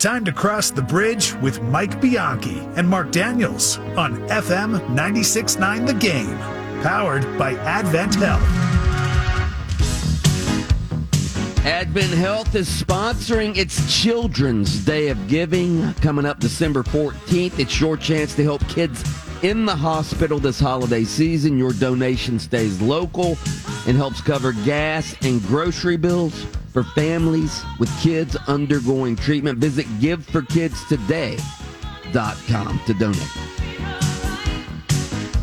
Time to cross the bridge with Mike Bianchi and Marc Daniels on FM 96.9 The Game. Powered by AdventHealth. Advent Health is sponsoring its Children's Day of Giving coming up December 14th. It's your chance to help kids in the hospital this holiday season. Your donation stays local and helps cover gas and grocery bills for families with kids undergoing treatment. Visit giveforkidstoday.com to donate.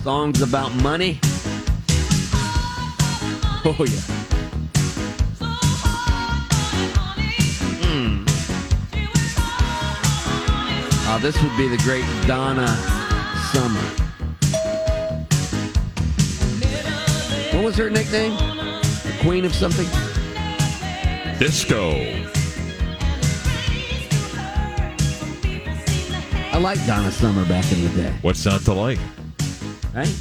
Songs about money. Oh, yeah. Uh, this would be the great Donna Summer. What was her nickname? The Queen of something? Disco. I like Donna Summer back in the day. What's not to like? Right?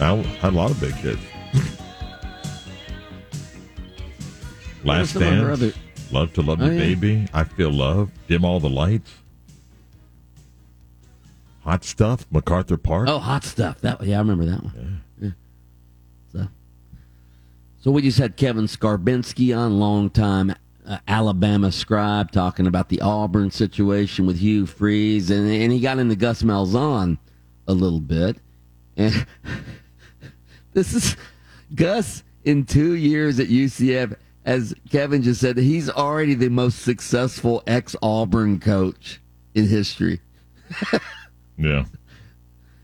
I had a lot of big hits. Last Dance, Love to Love Oh, yeah. Baby, I Feel Love, Dim All the Lights, Hot Stuff, MacArthur Park. Oh, hot stuff. That yeah, I remember that one. Yeah. So, so we just had Kevin Scarbinsky on, longtime uh, Alabama scribe, talking about the Auburn situation with Hugh Freeze, and and he got into Gus Malzahn a little bit, and this is Gus in two years at UCF. As Kevin just said, he's already the most successful ex Auburn coach in history. Yeah.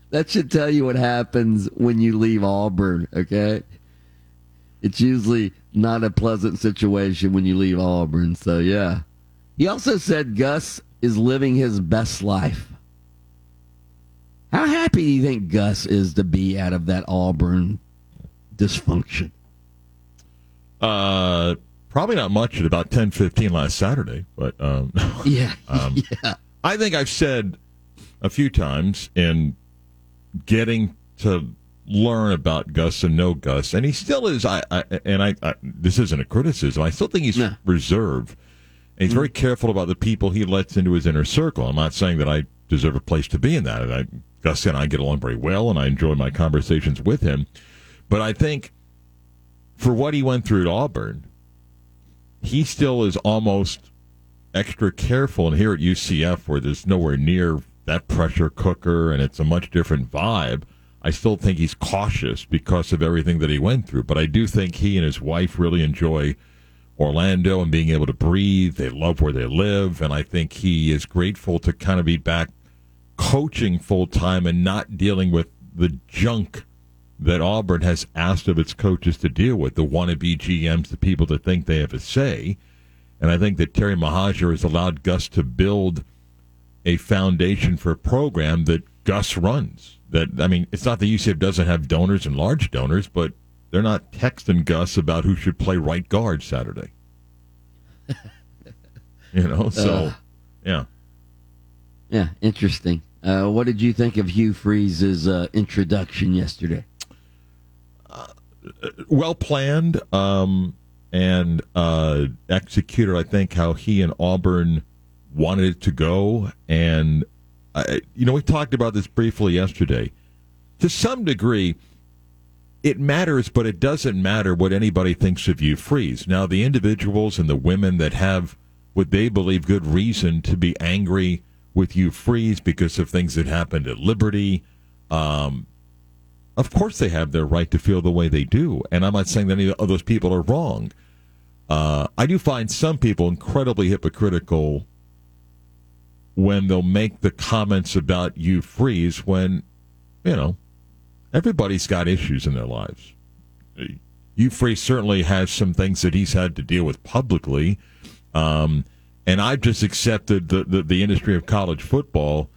That should tell you what happens when you leave Auburn, okay? It's usually not a pleasant situation when you leave Auburn, so yeah. He also said Gus is living his best life. How happy do you think Gus is to be out of that Auburn dysfunction? Uh, probably not much at about ten fifteen last Saturday, but um, Yeah, Um, yeah. I think I've said a few times in getting to learn about Gus and know Gus, and he still is. I, I and I, I this isn't a criticism. I still think he's No. reserved, and he's very mm-hmm. careful about the people he lets into his inner circle. I'm not saying that I deserve a place to be in that. And I, Gus and I get along very well, and I enjoy my conversations with him. But I think for what he went through at Auburn, he still is almost extra careful. And here at UCF, where there's nowhere near that pressure cooker and it's a much different vibe, I still think he's cautious because of everything that he went through. But I do think he and his wife really enjoy Orlando and being able to breathe. They love where they live. And I think he is grateful to kind of be back coaching full time and not dealing with the junk that Auburn has asked of its coaches to deal with the wannabe GMs, the people that think they have a say. And I think that Terry Mohajir has allowed Gus to build a foundation for a program that Gus runs. That I mean, it's not that UCF doesn't have donors and large donors, but they're not texting Gus about who should play right guard Saturday. you know, so Uh. yeah. Yeah, interesting. Uh, what did you think of Hugh Freeze's uh, introduction yesterday? well planned um, and uh, executed. I think how he and Auburn wanted it to go, and You know we talked about this briefly yesterday. To some degree, it matters, but it doesn't matter what anybody thinks of you. Freeze now the individuals and the women that have what they believe good reason to be angry with you, freeze because of things that happened at Liberty. Um, of course, they have their right to feel the way they do, and I'm not saying that any of those people are wrong. Uh, I do find some people incredibly hypocritical when they'll make the comments about Hugh Freeze when, you know, everybody's got issues in their lives. Hugh Freeze certainly has some things that he's had to deal with publicly, um, and I've just accepted the, the the industry of college football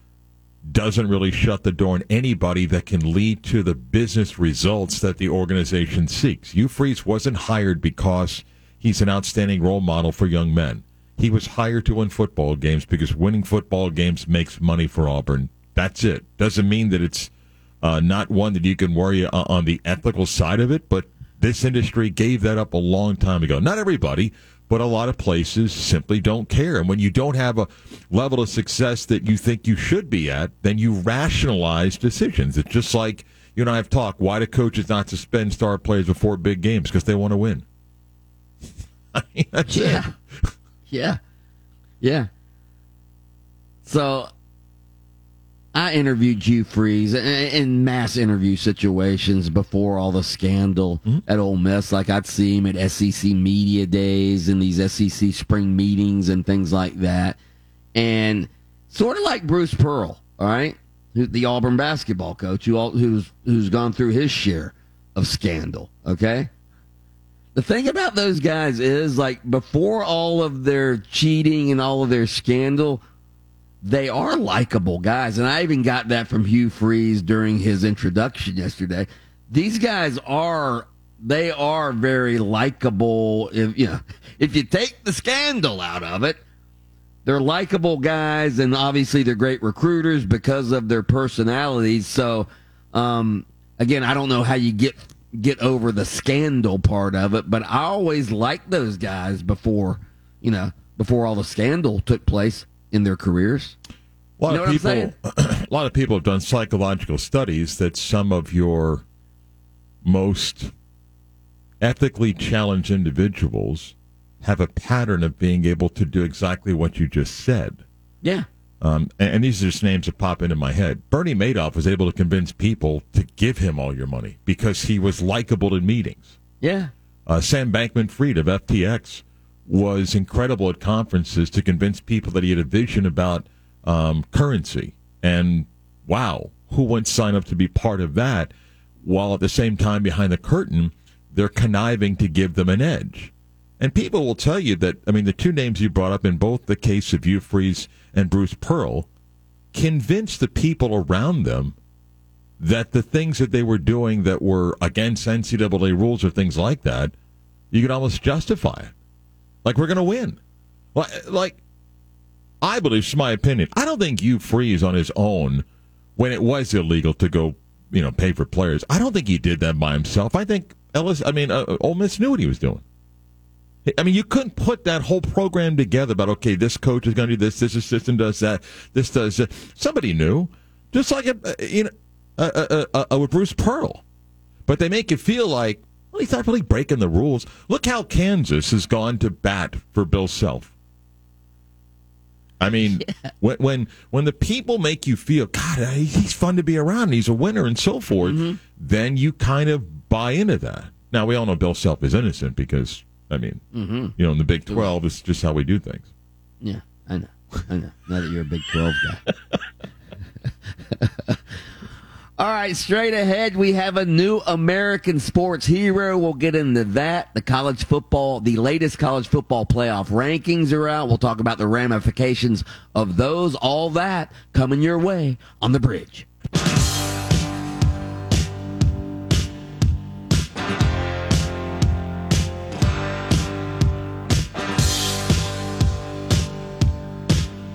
doesn't really shut the door on anybody that can lead to the business results that the organization seeks. Freeze wasn't hired because he's an outstanding role model for young men. He was hired to win football games because winning football games makes money for Auburn. That's it. Doesn't mean that it's uh, not one that you can worry o- on the ethical side of it, but this industry gave that up a long time ago. Not everybody, but a lot of places simply don't care. And when you don't have a level of success that you think you should be at, then you rationalize decisions. It's just like you and I have talked. Why do coaches not suspend star players before big games? Because they want to win. I mean, that's Yeah. it. Yeah. Yeah. So I interviewed Hugh Freeze in, mass interview situations before all the scandal mm-hmm. at Ole Miss. Like I'd see him at SEC media days and these SEC spring meetings and things like that. And sort of like Bruce Pearl, all right, the Auburn basketball coach, who all, who's who's gone through his share of scandal. Okay, the thing about those guys is like before all of their cheating and all of their scandal, they are likable guys. And I even got that from Hugh Freeze during his introduction yesterday. These guys are they are very likable if you know if you take the scandal out of it. They're likable guys and obviously they're great recruiters because of their personalities. So um again, I don't know how you get get over the scandal part of it, but I always liked those guys before, you know, before all the scandal took place in their careers. A lot You know of people, a lot of people have done psychological studies that some of your most ethically challenged individuals have a pattern of being able to do exactly what you just said. Yeah. Um, and, and these are just names that pop into my head. Bernie Madoff was able to convince people to give him all your money because he was likable in meetings. Yeah. Uh, Sam Bankman Fried of FTX was incredible at conferences to convince people that he had a vision about um, currency. And wow, who wouldn't sign up to be part of that? While at the same time, behind the curtain, they're conniving to give them an edge. And people will tell you that, I mean, the two names you brought up in both the case of Freeze and Bruce Pearl convinced the people around them that the things that they were doing that were against NCAA rules or things like that, you could almost justify it. Like we're going to win. Like, I believe, it's my opinion. I don't think Freeze on his own, when it was illegal to go, you know, pay for players. I don't think he did that by himself. I think Ellis. I mean, uh, Ole Miss knew what he was doing. I mean, you couldn't put that whole program together about okay, this coach is going to do this, this assistant does that, this does that. Somebody knew, just like a, you know, uh, uh, uh, with Bruce Pearl. But they make it feel like well, he's not really breaking the rules. Look how Kansas has gone to bat for Bill Self. I mean, when, when when the people make you feel, God, uh, he's fun to be around, he's a winner, and so forth, then you kind of buy into that. Now we all know Bill Self is innocent because, I mean, mm-hmm. you know, in the Big Twelve, it's just how we do things. Yeah. I know. I know. Now that you're a Big 12 guy. All right, straight ahead, we have a new American sports hero. We'll get into that. The college football, the latest college football playoff rankings are out. We'll talk about the ramifications of those. All that coming your way on the bridge.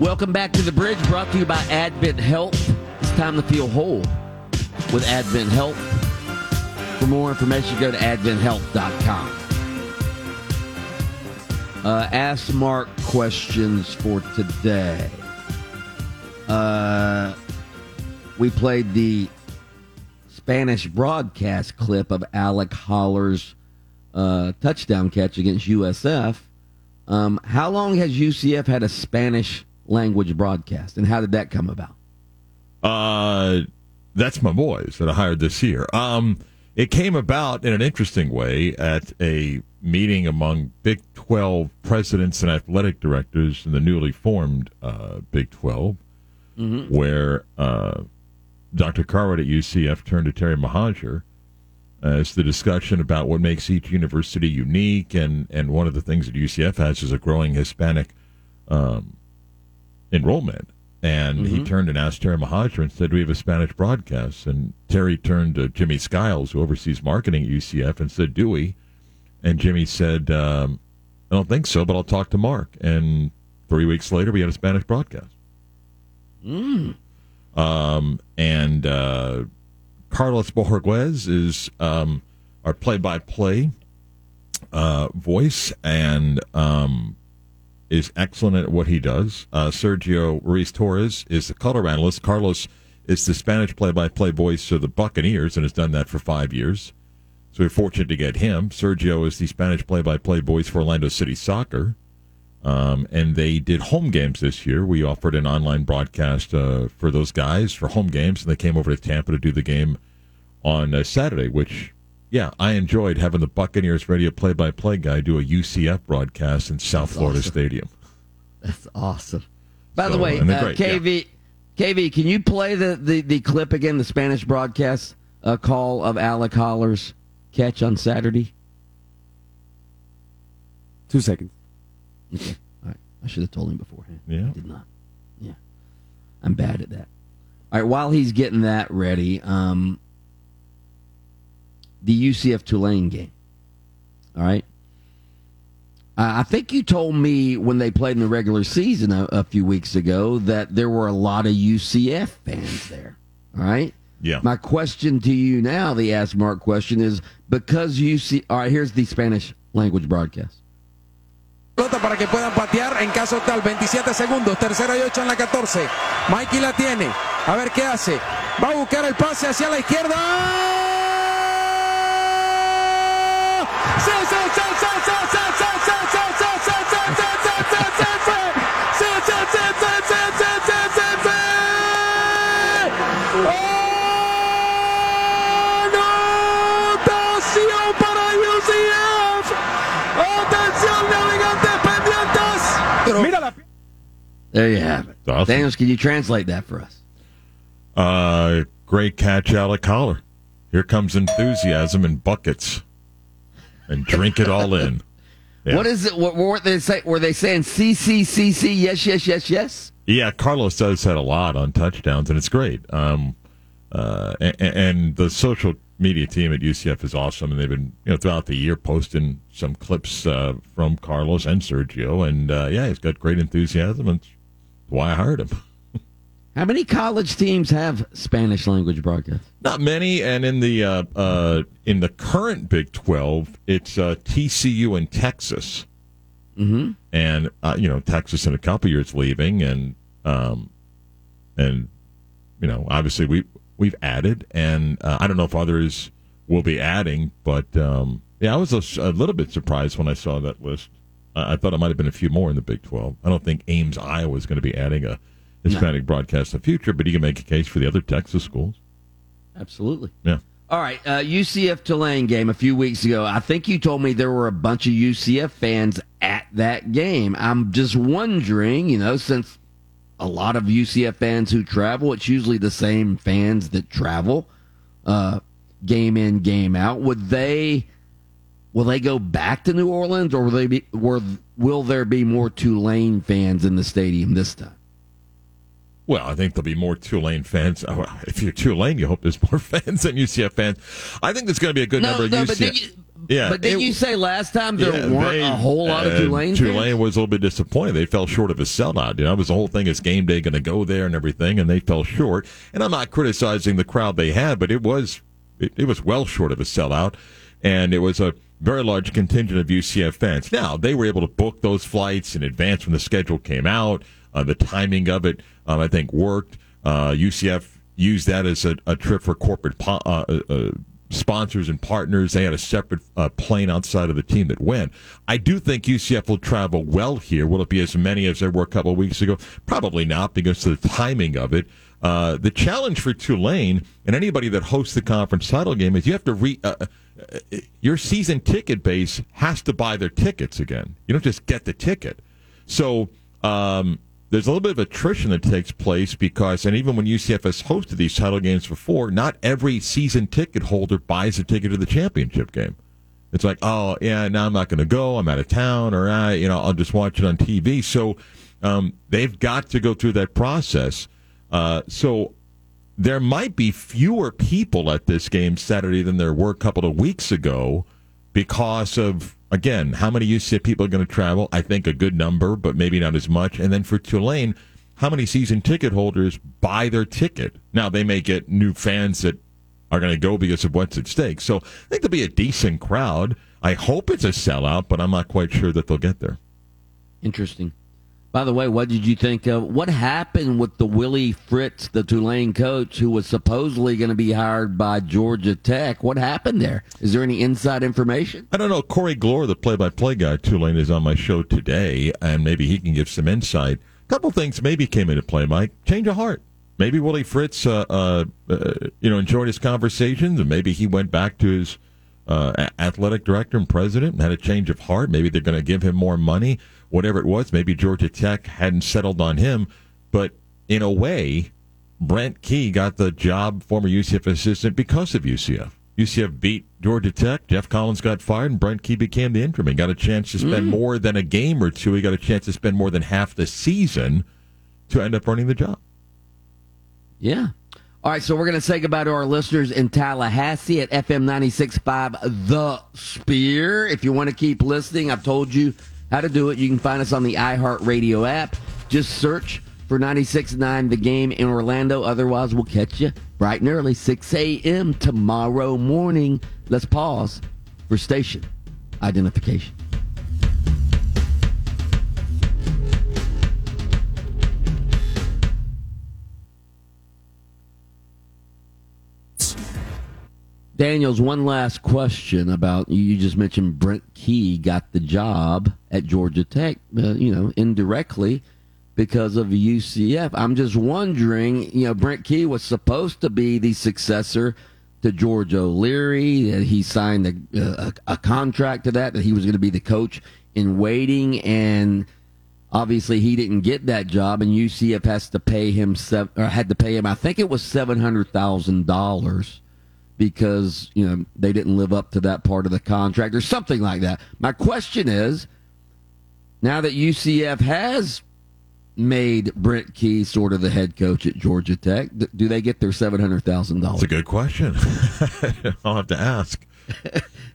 Welcome back to the bridge, brought to you by AdventHealth. It's time to feel whole with AdventHealth. For more information, go to adventhealth.com. Uh, ask Marc questions for today. Uh, we played the Spanish broadcast clip of Alec Holler's uh, touchdown catch against USF. Um, how long has UCF had a Spanish language broadcast, and how did that come about? Uh, that's my boys that I hired this year. Um, it came about in an interesting way at a meeting among Big 12 presidents and athletic directors in the newly formed uh, Big 12, where uh, Dr. Cartwright at UCF turned to Terry Mohajir as the discussion about what makes each university unique, and, and one of the things that UCF has is a growing Hispanic um, enrollment. And he turned and asked Terry Mohajir and said, Do we have a Spanish broadcast? And Terry turned to Jimmy Skiles, who oversees marketing at UCF, and said, Do we? And Jimmy said, um, I don't think so, but I'll talk to Marc. And three weeks later, we had a Spanish broadcast. Um, and uh, Carlos Borges is um, our play by play uh, voice and um, is excellent at what he does. Uh, Sergio Ruiz Torres is the color analyst. Carlos is the Spanish play-by-play voice of the Buccaneers and has done that for five years. So we're fortunate to get him. Sergio is the Spanish play-by-play voice for Orlando City Soccer. Um, and they did home games this year. We offered an online broadcast uh, for those guys for home games, and they came over to Tampa to do the game on uh, Saturday. Which, yeah, I enjoyed having the Buccaneers radio play-by-play guy do a UCF broadcast in South That's Florida awesome. Stadium. That's awesome. By So, the way, uh, great, yeah. KV, KV, can you play the, the, the clip again, the Spanish broadcast uh, call of Alec Holler's catch on Saturday? Two seconds. Okay. All right. I should have told him beforehand. Yeah. I did not. Yeah. I'm bad at that. All right. While he's getting that ready, um, the UCF Tulane game. All right. Uh, I think you told me when they played in the regular season a, a few weeks ago that there were a lot of UCF fans there. All right. Yeah. My question to you now, the ask Marc question, is because UC. All right. Here's the Spanish language broadcast. pelota para que puedan patear en caso tal. 27 segundos, tercera y 8 en la 14. Mikey la tiene. A ver qué hace. Va a buscar el pase hacia la izquierda. There you have it. Awesome. Daniels, can you translate that for us? Uh, great catch out of Collar. Here comes enthusiasm in buckets, and drink it all in. Yeah. What is it? What were they say? Were they saying C C C C? Yes, yes, yes, yes. Yeah, Carlos does that a lot on touchdowns, and it's great. Um, uh, and, and the social media team at UCF is awesome, and they've been you know throughout the year posting some clips uh, from Carlos and Sergio, and uh, yeah, he's got great enthusiasm, and that's why I hired him. How many college teams have Spanish language broadcasts? Not many, and in the uh, uh, in the current Big Twelve, it's uh, TCU and Texas, Mm-hmm. and uh, you know Texas in a couple years leaving, and um, and you know obviously we we've added, and uh, I don't know if others will be adding, but um, yeah, I was a, a little bit surprised when I saw that list. I I thought it might have been a few more in the Big Twelve. I don't think Ames, Iowa, is going to be adding a Hispanic broadcast in the future, but you can make a case for the other Texas schools. Absolutely. Yeah. All right, uh, UCF Tulane game a few weeks ago. I think you told me there were a bunch of UCF fans at that game. I'm just wondering, you know, since a lot of UCF fans who travel, it's usually the same fans that travel, uh, game in, game out. Would they? Will they go back to New Orleans, or will they be? Were, will there be more Tulane fans in the stadium this time? Well, I think there'll be more Tulane fans. Oh, If you're Tulane, you hope there's more fans than UCF fans. I think there's going to be a good number of UCF. Yeah, but did you say last time there Yeah, weren't they- a whole lot of uh, Tulane? Tulane was a little bit disappointed. They fell short of a sellout. You know, it was the whole thing is game day going to go there and everything, and they fell short. And I'm not criticizing the crowd they had, but it was it, it was well short of a sellout, and it was a very large contingent of UCF fans. Now they were able to book those flights in advance when the schedule came out. Uh, the timing of it, um, I think, worked. Uh, UCF used that as a, a trip for corporate po- uh, uh, uh, sponsors and partners. They had a separate uh, plane outside of the team that went. I do think UCF will travel well here. Will it be as many as there were a couple of weeks ago? Probably not because of the timing of it. The challenge for Tulane and anybody that hosts the conference title game is you have to re. Your season ticket base has to buy their tickets again. You don't just get the ticket. So um, there's a little bit of attrition that takes place because, and even when UCF has hosted these title games before, not every season ticket holder buys a ticket to the championship game. It's like, oh yeah, now I'm not going to go. I'm out of town, or I, you know, I'll just watch it on TV. So um, they've got to go through that process. Uh, so there might be fewer people at this game Saturday than there were a couple of weeks ago because of again how many UCF people are going to travel. I think a good number, but maybe not as much. And then for Tulane, how many season ticket holders buy their ticket? Now they may get new fans that are going to go because of what's at stake. So I think there'll be a decent crowd. I hope it's a sellout, but I'm not quite sure that they'll get there. Interesting. By the way, what did you think of what happened with the Willie Fritz, the Tulane coach, who was supposedly going to be hired by Georgia Tech? What happened there? Is there any inside information? I don't know. Corey Glore, the play-by-play guy Tulane, is on my show today, and maybe he can give some insight. A couple things maybe came into play, Mike. Change of heart. Maybe Willie Fritz, uh, uh, uh, you know, enjoyed his conversations, and maybe he went back to his uh, athletic director and president and had a change of heart. Maybe they're going to give him more money whatever it was. Maybe Georgia Tech hadn't settled on him, but in a way, Brent Key got the job, former UCF assistant, because of UCF. UCF beat Georgia Tech. Geoff Collins got fired, and Brent Key became the interim. He got a chance to spend mm. more than a game or two. He got a chance to spend more than half the season to end up running the job. Yeah. All right, so we're going to say goodbye to our listeners in Tallahassee at FM 96.5 The Spear. If you want to keep listening, I've told you how to do it. You can find us on the iHeartRadio app. Just search for 96.9 The Game in Orlando. Otherwise, we'll catch you bright and early, 6 a.m. tomorrow morning. Let's pause for station identification. Daniels, one last question about you just mentioned Brent Key got the job at Georgia Tech, uh, you know, indirectly because of UCF. I'm just wondering, you know, Brent Key was supposed to be the successor to George O'Leary. He signed a, a, a contract to that, that he was going to be the coach in waiting, and obviously he didn't get that job, and UCF has to pay him or had to pay him. I think it was seven hundred thousand dollars because you know they didn't live up to that part of the contract or something like that. My question is, now that UCF has made Brent Key sort of the head coach at Georgia Tech, do they get their seven hundred thousand dollars? That's a good question. I'll have to ask.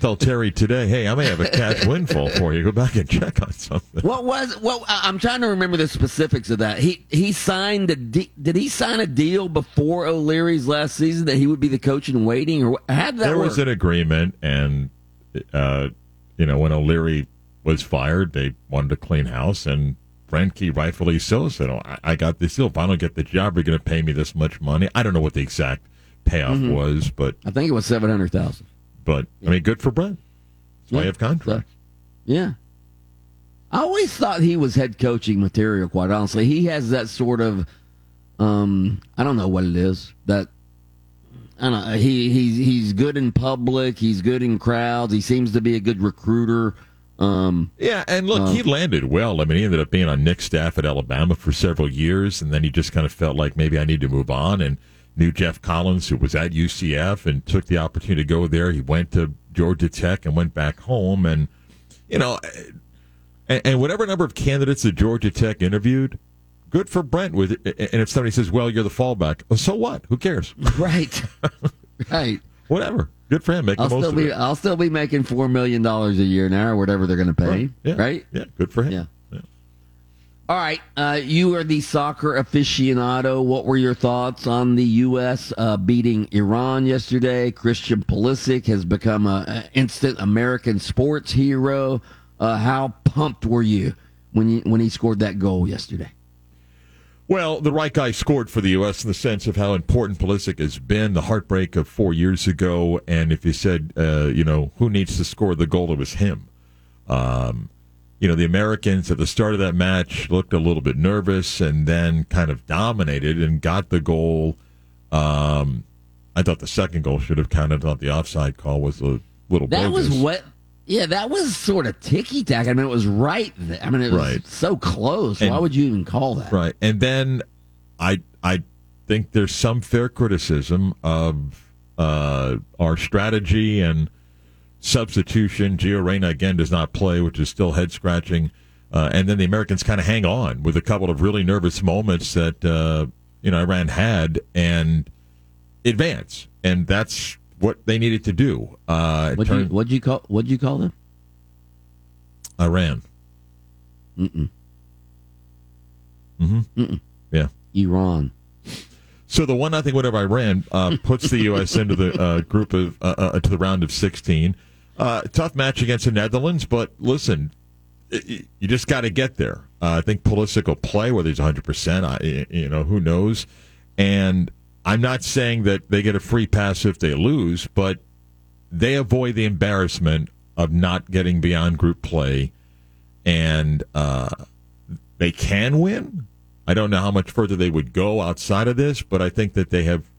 Tell Terry today, hey, I may have a cash windfall for you. Go back and check on something. What was? Well, I'm trying to remember the specifics of that. He he signed a de- did he sign a deal before O'Leary's last season that he would be the coach in waiting, or how did that There work? was an agreement, and uh, you know when O'Leary was fired, they wanted to clean house, and Key, rightfully so, said, "Oh, I, I got this deal. If I don't get the job, you're going to pay me this much money." I don't know what the exact payoff mm-hmm. was, but I think it was seven hundred thousand. But I mean, good for Brent. That's why you have contracts. So, yeah. I always thought he was head coaching material. Quite honestly, he has that sort of, um, I don't know what it is that. I don't know. He he's he's good in public. He's good in crowds. He seems to be a good recruiter. Um, yeah, and look, he um, landed well. I mean, he ended up being on Nick's staff at Alabama for several years, and then he just kind of felt like maybe I need to move on. And knew Geoff Collins, who was at UCF, and took the opportunity to go there. He went to Georgia Tech and went back home, and you know, and, and whatever number of candidates that Georgia Tech interviewed, good for Brent. With and if somebody says, "Well, you're the fallback," well, so what? Who cares? Right, right. Whatever. Good for him. Make I'll the most still be. It. I'll still be making four million dollars a year now, or whatever they're going to pay. Right. Yeah. right. Yeah. Good for him. Yeah. All right, uh, you are the soccer aficionado. What were your thoughts on the U.S. Uh, beating Iran yesterday? Christian Pulisic has become an instant American sports hero. Uh, how pumped were you when you, when he scored that goal yesterday? Well, the right guy scored for the U.S. in the sense of how important Pulisic has been. The heartbreak of four years ago, and if you said, uh, you know, who needs to score the goal, it was him. Um, you know, the Americans at the start of that match looked a little bit nervous and then kind of dominated and got the goal. Um, I thought the second goal should have counted. I thought the offside call was a little That bogus. was what. Yeah, that was sort of ticky tack. I mean, it was right. There. I mean, it was right. so close. And, Why would you even call that? Right. And then I I think there's some fair criticism of uh, our strategy and – substitution. Gio Reyna again does not play, which is still head scratching. Uh, and then the Americans kind of hang on with a couple of really nervous moments that uh, you know Iran had and advance, and that's what they needed to do. Uh, what you you call what you call them? Iran. Mm-mm. Mm-hmm. Mm-mm. Yeah. Iran. So the one nothing win over Iran uh, puts the U.S. into the uh, group of uh, uh, to the round of 16. Uh, tough match against the Netherlands, but listen, you just got to get there. Uh, I think Pulisic will play whether he's 100%. I, you know, who knows? And I'm not saying that they get a free pass if they lose, but they avoid the embarrassment of not getting beyond group play, and uh, they can win. I don't know how much further they would go outside of this, but I think that they have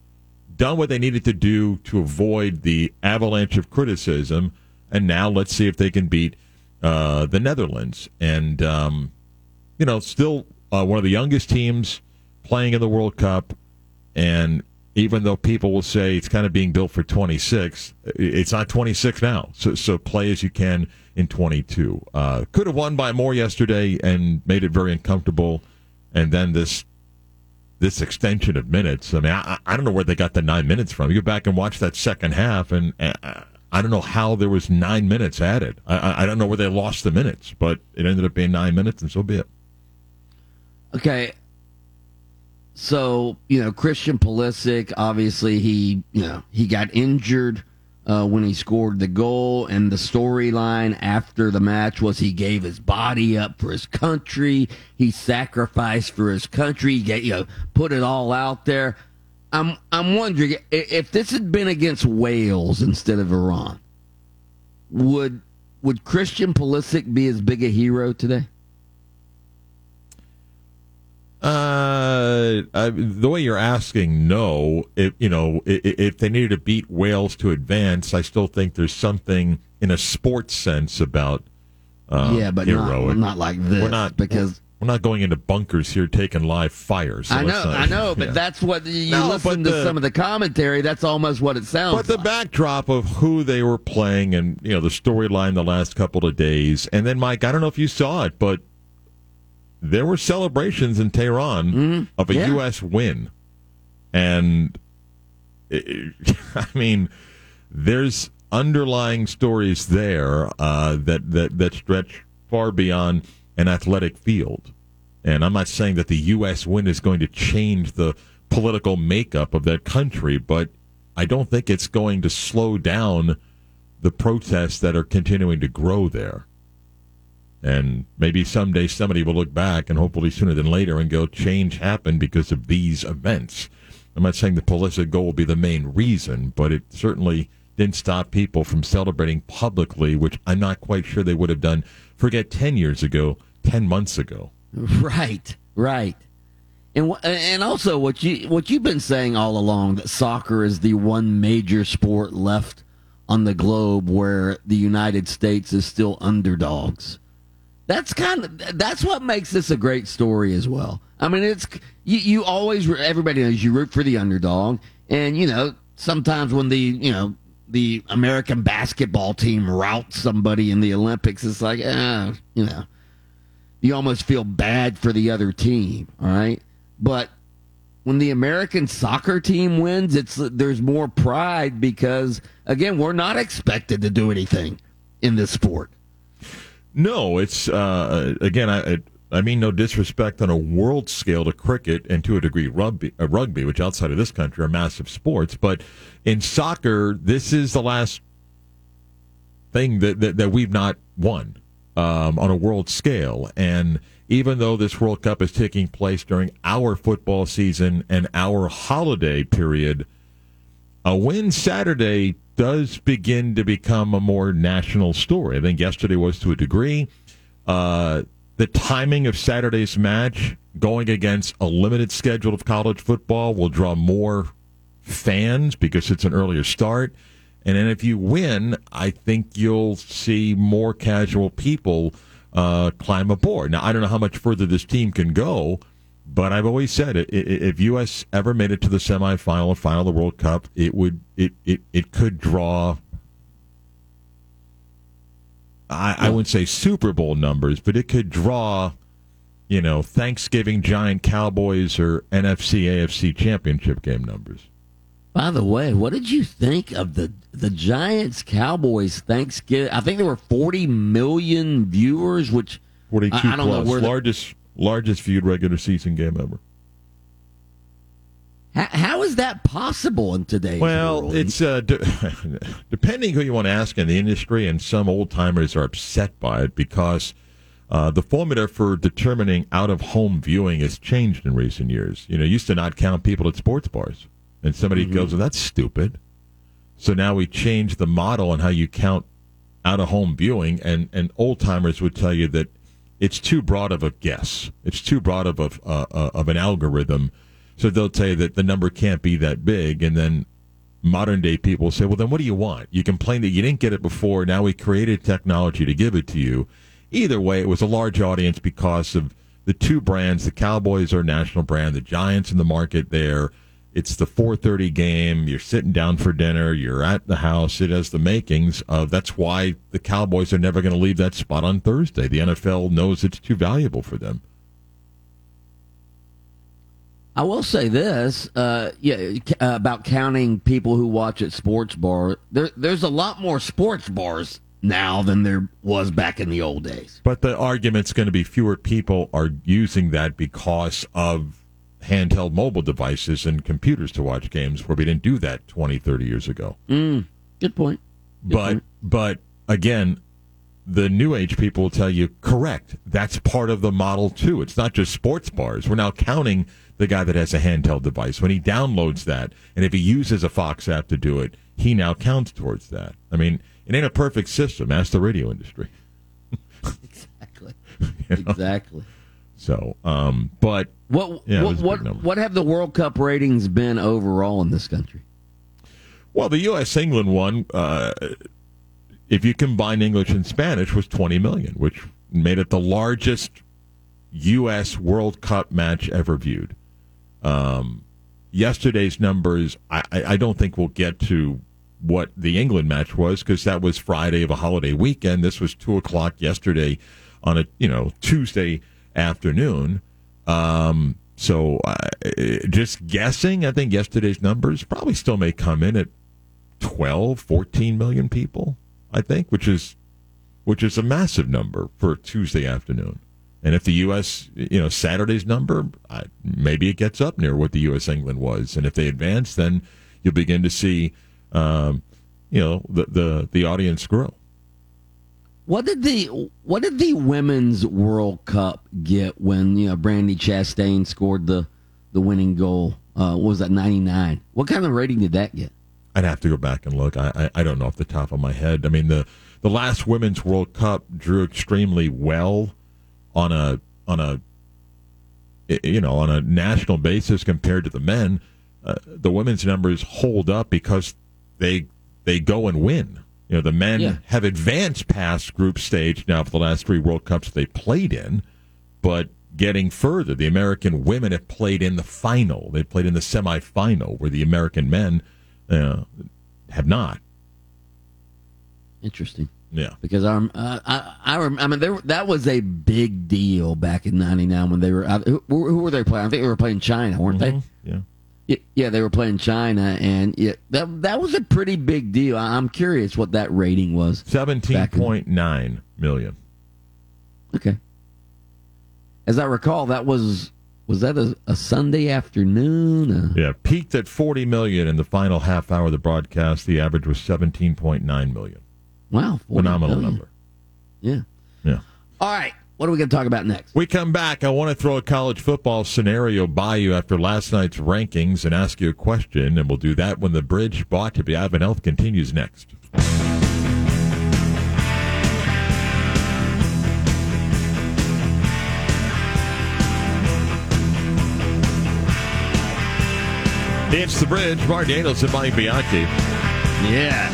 done what they needed to do to avoid the avalanche of criticism. And now let's see if they can beat uh, the Netherlands. And, um, you know, still uh, one of the youngest teams playing in the World Cup. And even though people will say it's kind of being built for 26, it's not 26 now. So, so play as you can in 22. Uh, could have won by more yesterday and made it very uncomfortable. And then this this extension of minutes. I mean, I, I don't know where they got the nine minutes from. You go back and watch that second half, and uh, I don't know how there was nine minutes added. I, I don't know where they lost the minutes, but it ended up being nine minutes, and so be it. Okay. So, you know, Christian Pulisic, obviously he, you know, he got injured uh, when he scored the goal, and the storyline after the match was he gave his body up for his country. He sacrificed for his country. He get, you know, put it all out there. I'm I'm wondering if this had been against Wales instead of Iran, would would Christian Pulisic be as big a hero today? Uh, I, the way you're asking, no. If you know, if, if, they needed to beat Wales to advance, I still think there's something in a sports sense about. Uh, yeah, but heroic. Not, not like this. We're not because we're not going into bunkers here taking live fires. So I know, not, I know, but yeah. that's what you No, listen to the- some of the commentary. That's almost what it sounds. But the like. backdrop of who they were playing and you know the storyline the last couple of days, and then Mike, I don't know if you saw it, but there were celebrations in Tehran of a Mm-hmm. Yeah. U.S. win, and it, I mean, there's underlying stories there uh, that that that stretch far beyond an athletic field. And I'm not saying that the U.S. win is going to change the political makeup of that country, but I don't think it's going to slow down the protests that are continuing to grow there. And maybe someday somebody will look back, and hopefully sooner than later, and go, change happened because of these events. I'm not saying the political goal will be the main reason, but it certainly didn't stop people from celebrating publicly, which I'm not quite sure they would have done, forget 10 years ago, 10 months ago. Right, right. And and also what you what you've been saying all along that soccer is the one major sport left on the globe where the United States is still underdogs. That's kind of that's what makes this a great story as well. I mean, it's you, you always everybody knows you root for the underdog, and you know sometimes when the you know the American basketball team routs somebody in the Olympics, it's like ah, you know you almost feel bad for the other team, all right? But when the American soccer team wins, it's there's more pride because again, we're not expected to do anything in this sport. No, it's uh, again. I I mean no disrespect on a world scale to cricket and to a degree rugby, uh, rugby, which outside of this country are massive sports. But in soccer, this is the last thing that that, that we've not won um, on a world scale. And even though this World Cup is taking place during our football season and our holiday period, a win Saturday does begin to become a more national story. I think yesterday was to a degree. Uh, the timing of Saturday's match going against a limited schedule of college football will draw more fans because it's an earlier start. And then if you win, I think you'll see more casual people uh, climb aboard. Now, I don't know how much further this team can go, but I've always said it, if U.S. ever made it to the semifinal or final of the World Cup, it would it it, it could draw. I, I wouldn't say Super Bowl numbers, but it could draw, you know, Thanksgiving Giant Cowboys or NFC AFC Championship game numbers. By the way, what did you think of the the Giants Cowboys Thanksgiving? I think there were 40 million viewers, which Forty-two I- I don't know plus, where the- largest largest viewed regular season game ever. How, how is that possible in today's Well, world? it's uh, de- depending who you want to ask in the industry, and some old timers are upset by it because uh, the formula for determining out of home viewing has changed in recent years. You know, you used to not count people at sports bars, and somebody goes, well, "That's stupid." So now we change the model on how you count out of home viewing, and and old timers would tell you that it's too broad of a guess. It's too broad of a uh, uh, of an algorithm. So they'll tell you that the number can't be that big, and then modern day people say, "Well, then what do you want? You complain that you didn't get it before. Now we created technology to give it to you." Either way, it was a large audience because of the two brands. The Cowboys are a national brand. The Giants in the market there. It's the 4:30 game. You're sitting down for dinner. You're at the house. It has the makings of. That's why the Cowboys are never going to leave that spot on Thursday. The NFL knows it's too valuable for them. I will say this, uh, yeah, uh, about counting people who watch at sports bar. There, there's a lot more sports bars now than there was back in the old days. But the argument's going to be fewer people are using that because of handheld mobile devices and computers to watch games where we didn't do that 20, 30 years ago. Mm, good point. Good but point. but again, the new age people will tell you correct. That's part of the model too. It's not just sports bars. We're now counting the guy that has a handheld device when he downloads that, and if he uses a Fox app to do it, he now counts towards that. I mean, it ain't a perfect system. Ask the radio industry. exactly, exactly. So, um, but What Yeah, what was a big what, what have the World Cup ratings been overall in this country? Well, the U.S. England one, uh, if you combine English and Spanish, was 20 million, which made it the largest U.S. World Cup match ever viewed. Um, yesterday's numbers, I, I I don't think we'll get to what the England match was because that was Friday of a holiday weekend. This was two o'clock yesterday on a you know Tuesday afternoon. Um, so uh, just guessing, I think yesterday's numbers probably still may come in at 12, 14 million people. I think, which is which is a massive number for Tuesday afternoon. And if the U.S. you know Saturday's number, I, maybe it gets up near what the U.S. England was. And if they advance, then you'll begin to see, um, you know, the the the audience grow. What did the what did the women's World Cup get when you know Brandi Chastain scored the the winning goal? Uh, was that ninety nine? What kind of rating did that get? I'd have to go back and look. I, I I don't know off the top of my head. I mean the the last women's World Cup drew extremely well on a on a you know on a national basis compared to the men. Uh, the women's numbers hold up because they they go and win. You know the men Yeah. have advanced past group stage now for the last three World Cups they played in, but getting further, the American women have played in the final. They played in the semifinal, where the American men uh, have not. Interesting, Yeah. because I'm uh, I I, rem- I mean there, that was a big deal back in '99 when they were uh, who, who were they playing? I think they were playing China, weren't Mhm. they? Yeah. Yeah, they were playing China, and yeah, that that was a pretty big deal. I'm curious what that rating was. Seventeen point nine million. Okay. As I recall, that was was that a, a Sunday afternoon? Uh, Yeah, peaked at forty million in the final half hour of the broadcast. The average was seventeen point nine million. wow, Phenomenal million. number. Yeah. Yeah. All right, what are we going to talk about next? We come back. I want to throw a college football scenario by you after last night's rankings and ask you a question, and we'll do that when the bridge bought to be AdventHealth continues next. It's the bridge. Marc Daniels and Mike Bianchi. Yeah.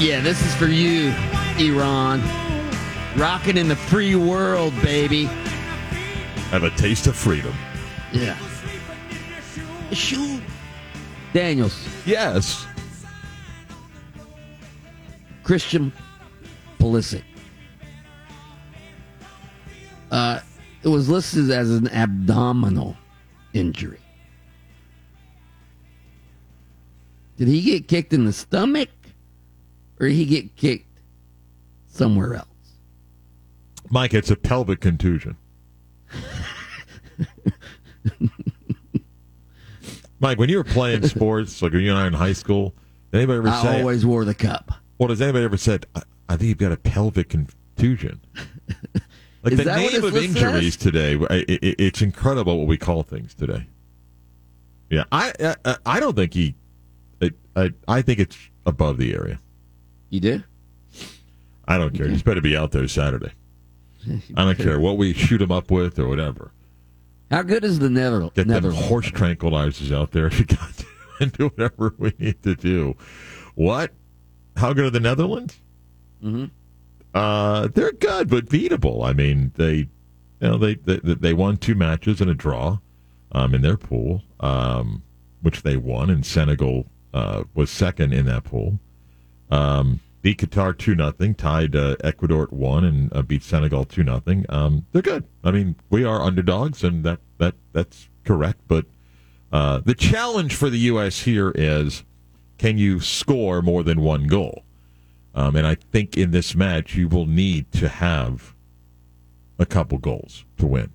Yeah, this is for you, Iran. Rocking in the free world, baby. Have a taste of freedom. Yeah. Shoot. Daniels, Yes. Christian Pulisic. Uh, it was listed as an abdominal injury. Did he get kicked in the stomach or did he get kicked somewhere else? Mike, it's a pelvic contusion. Mike, when you were playing sports, like when you and I in high school, did anybody ever I say? always wore the cup. Well, does anybody ever said? I, I think you've got a pelvic contusion. Like Is the that what name it's of listed injuries today, I- I- I- it's incredible what we call things today. Yeah, I I, I don't think he. I, I I think it's above the area. You do? I don't care. He's better be out there Saturday. I don't care what we shoot them up with or whatever. How good is the Nether- Get them Netherlands? horse tranquilizers out there if you got to, and do whatever we need to do. What? How good are the Netherlands? Mhm. Uh, they're good, but beatable. I mean, they, you know, they they, they won two matches and a draw, um, in their pool, um, which they won, and Senegal uh, was second in that pool. Um, beat Qatar two nothing, tied uh, Ecuador at one, and uh, beat Senegal two nothing. Um, they're good. I mean, we are underdogs, and that that that's correct. But uh, the challenge for the U.S. here is, can you score more than one goal? Um, and I think in this match, you will need to have a couple goals to win.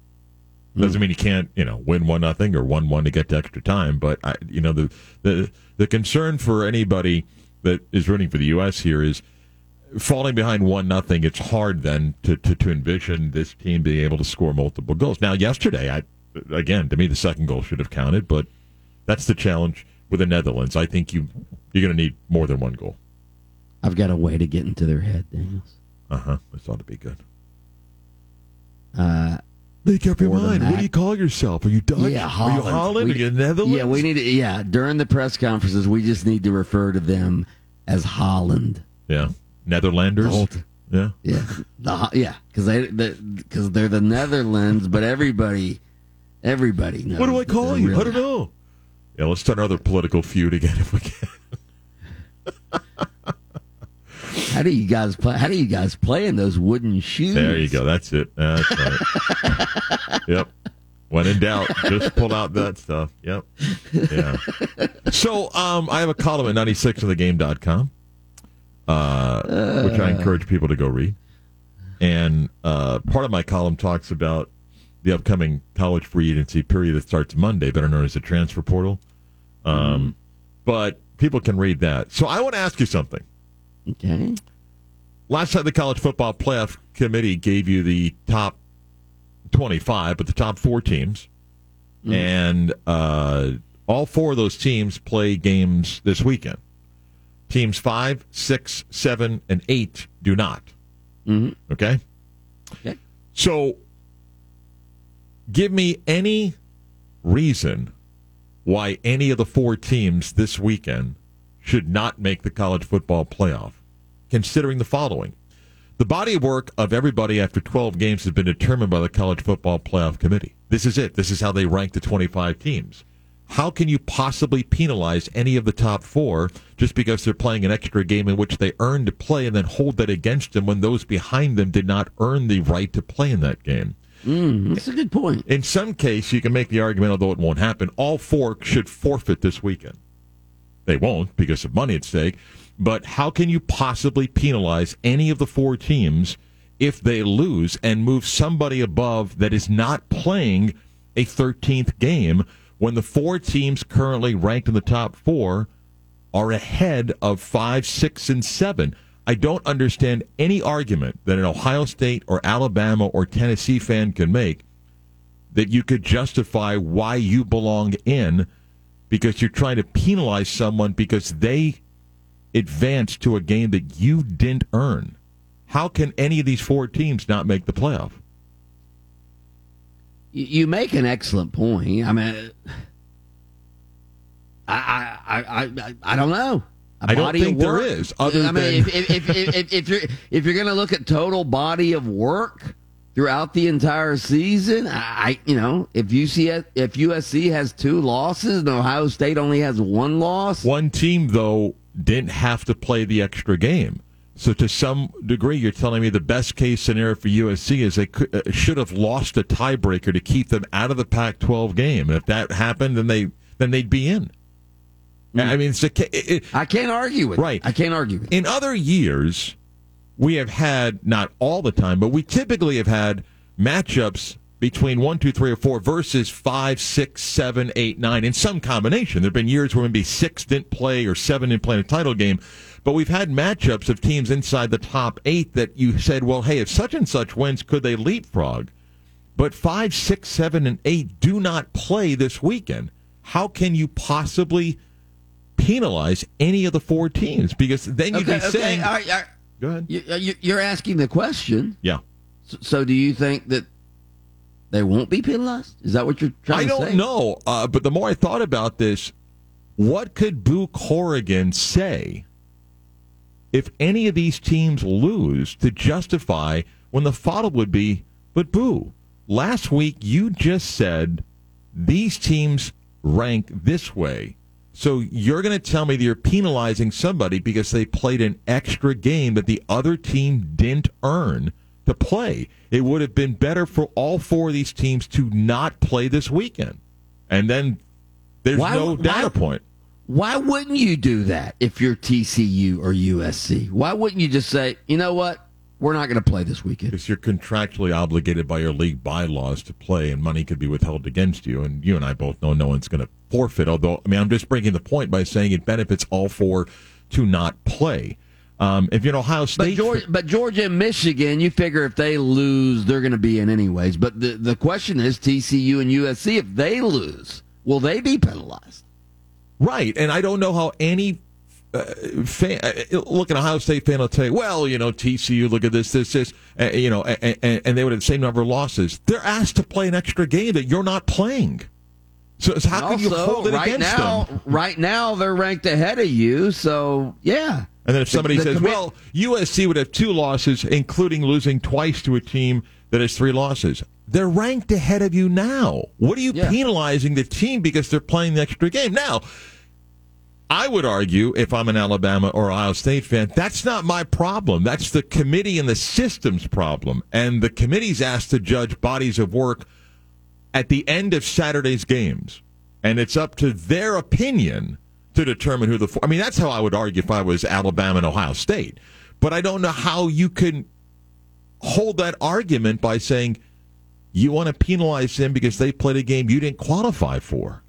Doesn't mean you can't, you know, win one nothing or one one to get to extra time. But I, you know, the the the concern for anybody that is rooting for the U.S. here is falling behind one nothing. It's hard then to, to to envision this team being able to score multiple goals. Now, yesterday, I again to me the second goal should have counted, but that's the challenge with the Netherlands. I think you you're going to need more than one goal. I've got a way to get into their head, Daniels. Uh huh. This ought to be good. Uh, Make up your mind. What do you call yourself? Are you Dutch? Yeah, Are you Holland. Holland? We- Are you Netherlands? yeah, we need to, yeah, during the press conferences, we just need to refer to them as Holland. Yeah. Netherlanders. The whole t- yeah. Yeah, the, yeah, because they because they're the Netherlands, but everybody everybody knows. What do I call you? really- I don't know. Yeah, let's start another political feud again if we can. How do you guys play? How do you guys play in those wooden shoes? There you go. That's it. That's right. yep. When in doubt, just pull out that stuff. Yep. Yeah. So um, I have a column at 96ofthegame.com, uh, which I encourage people to go read. And uh, part of my column talks about the upcoming college free agency period that starts Monday, better known as the transfer portal. Um, But people can read that. So I want to ask you something. Okay. Last time the college football playoff committee gave you the top 25, but the top four teams. And uh, all four of those teams play games this weekend. Teams five, six, seven, and eight do not. Mhm. Okay? Okay. So give me any reason why any of the four teams this weekend should not make the college football playoff, considering the following. The body of work of everybody after 12 games has been determined by the College Football Playoff Committee. This is it. This is how they rank the 25 teams. How can you possibly penalize any of the top four just because they're playing an extra game in which they earned to play and then hold that against them when those behind them did not earn the right to play in that game? Mm, that's a good point. In some case, you can make the argument, although it won't happen, all four should forfeit this weekend. They won't because of money at stake. But how can you possibly penalize any of the four teams if they lose and move somebody above that is not playing a 13th game when the four teams currently ranked in the top four are ahead of five, six, and seven? I don't understand any argument that an Ohio State or Alabama or Tennessee fan can make that you could justify why you belong in because you're trying to penalize someone because they advanced to a game that you didn't earn. How can any of these four teams not make the playoff? You, you make an excellent point. I mean, I I I I, I don't know. I don't think there is, other I mean, than- if, if, if, if, if, if you're if you're going to look at total body of work throughout the entire season, I you know if UC if USC has two losses and Ohio State only has one loss, One team, though, didn't have to play the extra game. So, to some degree, you're telling me the best case scenario for USC is they could, uh, should have lost a tiebreaker to keep them out of the Pac-12 game. If that happened, then they then they'd be in. I mean, it's a, it, it, I can't argue with it. Right. I can't argue with it. in other years, we have had not all the time, but we typically have had matchups between one, two, three, or four versus five, six, seven, eight, nine in some combination. There have been years where maybe six didn't play or seven didn't play in a title game, but we've had matchups of teams inside the top eight that you said, well, hey, if such and such wins, could they leapfrog? But five, six, seven, and eight do not play this weekend. How can you possibly penalize any of the four teams? Because then you'd Okay, be okay, saying, all right, all right. go ahead. You, uh, you- you're asking the question. Yeah. So, so do you think that they won't be penalized? Is that what you're trying I to say? I don't know, uh, but the more I thought about this, what could Boo Corrigan say if any of these teams lose to justify when the follow would be, but Boo, last week you just said these teams rank this way. So you're going to tell me that you're penalizing somebody because they played an extra game that the other team didn't earn to play. It would have been better for all four of these teams to not play this weekend. And then there's Why- no why- data point. Why wouldn't you do that if you're TCU or USC? Why wouldn't you just say, you know what? We're not going to play this weekend. Because you're contractually obligated by your league bylaws to play, and money could be withheld against you. And you and I both know no one's going to forfeit. Although, I mean, I'm just bringing the point by saying it benefits all four to not play. Um, if you're an Ohio But State, but Georgia and Michigan, you figure if they lose, they're going to be in anyways. But the the question is TCU and USC. If they lose, will they be penalized? right? And I don't know how any uh, fan, uh, look at Ohio State fan will tell you, well, you know, TCU, look at this, this, this, uh, you know, and, and, and they would have the same number of losses. They're asked to play an extra game that you're not playing. So, so how can you hold it right against now, them? right now they're ranked ahead of you. So yeah. And then if somebody The- the says, commit- well, USC would have two losses, including losing twice to a team that has three losses. They're ranked ahead of you now. What are you Yeah. penalizing the team because they're playing the extra game? Now, I would argue, if I'm an Alabama or Ohio State fan, that's not my problem. That's the committee and the system's problem. And the committee's asked to judge bodies of work at the end of Saturday's games. And it's up to their opinion to determine who the. I mean, that's how I would argue if I was Alabama and Ohio State. But I don't know how you can hold that argument by saying you want to penalize them because they played a game you didn't qualify for.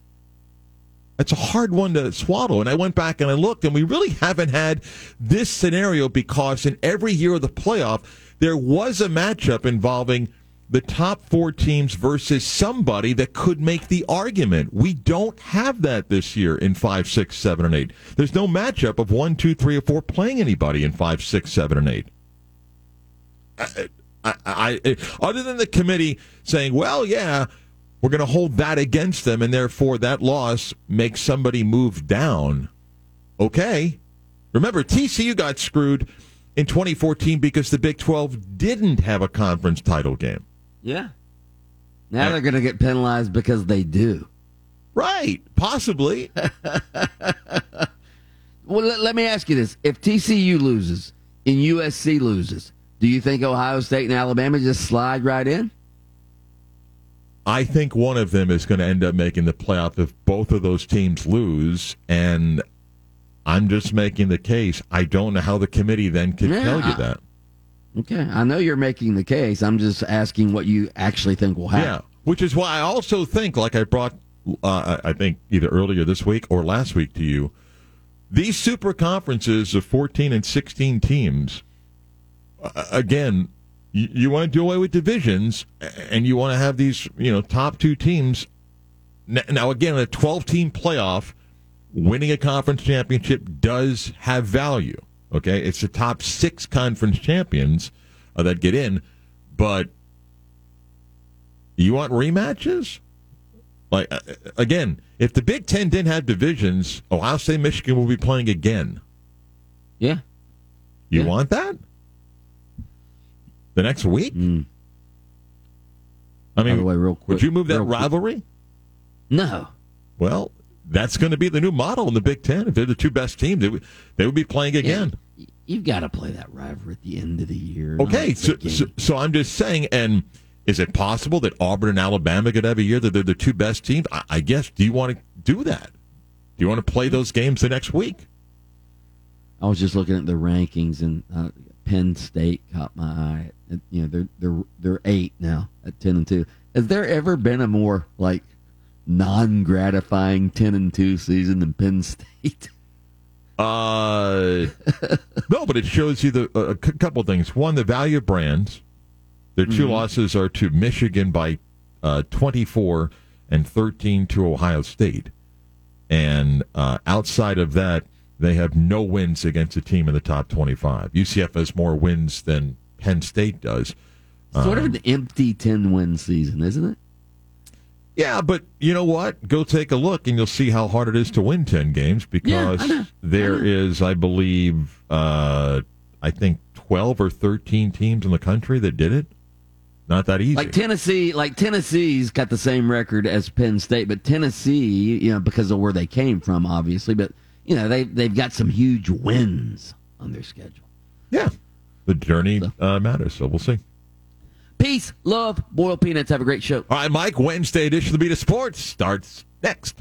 That's a hard one to swallow. And I went back and I looked, and we really haven't had this scenario because in every year of the playoff, there was a matchup involving the top four teams versus somebody that could make the argument. We don't have that this year in five, six, seven, and eight. There's no matchup of one, two, three, or four playing anybody in five, six, seven, and eight. I, I, I, other than the committee saying, well, yeah, we're going to hold that against them, and therefore that loss makes somebody move down. Okay. Remember, TCU got screwed in 2014 because the Big 12 didn't have a conference title game. Yeah. Now Yeah. they're going to get penalized because they do. Right. Possibly. Well, let, let me ask you this: If TCU loses and USC loses, do you think Ohio State and Alabama just slide right in? I think one of them is going to end up making the playoff if both of those teams lose. And I'm just making the case. I don't know how the committee then can Yeah, tell you I- that. Okay, I know you're making the case. I'm just asking what you actually think will happen. Yeah, which is why I also think, like I brought, uh, I think either earlier this week or last week to you, these super conferences of 14 and 16 teams, uh, again, you, you want to do away with divisions and you want to have these, you know, top two teams. Now, again, a 12 team playoff, winning a conference championship does have value. Okay, it's the top six conference champions uh, that get in, but you want rematches? Like uh, again, if the Big Ten didn't have divisions, Ohio State, Michigan will be playing again. Yeah. You Yeah. want that? The next week? Mm. I mean, way, real quick, would you move that quick. rivalry? No. Well, that's going to be the new model in the Big Ten. If they're the two best teams, they would, they would be playing again. Yeah, You've got to play that rivalry at the end of the year. Okay, so, so so I'm just saying, and is it possible that Auburn and Alabama could have a year that they're the two best teams? I, I guess. Do you want to do that? Do you want to play those games the next week? I was just looking at the rankings, and uh, Penn State caught my eye. You know, they're they're they're eight now at ten and two. Has there ever been a more like non-gratifying ten and two season than Penn State? Uh, no, but it shows you the a c- couple things. One, the value of brands. Their 2 losses are to Michigan by uh, 24 and 13 to Ohio State. And uh, outside of that, they have no wins against a team in the top 25. UCF has more wins than Penn State does. Sort of an empty ten win season, isn't it? Yeah, but you know what? Go take a look, and you'll see how hard it is to win ten games because I know. there is, I believe, uh, I think twelve or thirteen teams in the country that did it. Not that easy. Like Tennessee, like Tennessee's got the same record as Penn State, but Tennessee, you know, because of where they came from, obviously, but you know they they've got some huge wins on their schedule. yeah, the journey uh, matters. So we'll see. Peace, love, boiled peanuts. Have a great show. All right, Mike. Wednesday edition of the Beat of Sports starts next.